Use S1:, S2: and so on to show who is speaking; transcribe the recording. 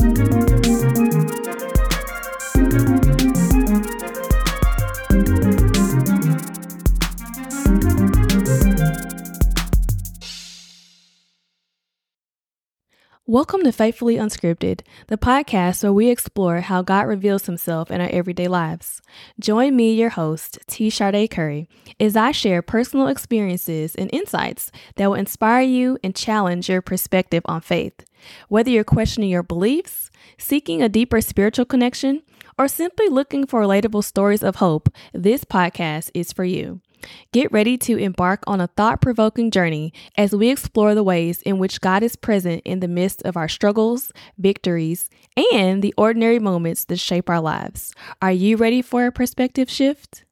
S1: Thank you. Welcome to Faithfully Unscripted, the podcast where we explore how God reveals himself in our everyday lives. Join me, your host, T. Shardé Curry, as I share personal experiences and insights that will inspire you and challenge your perspective on faith. Whether you're questioning your beliefs, seeking a deeper spiritual connection, or simply looking for relatable stories of hope, this podcast is for you. Get ready to embark on a thought provoking journey as we explore the ways in which God is present in the midst of our struggles, victories, and the ordinary moments that shape our lives. Are you ready for a perspective shift?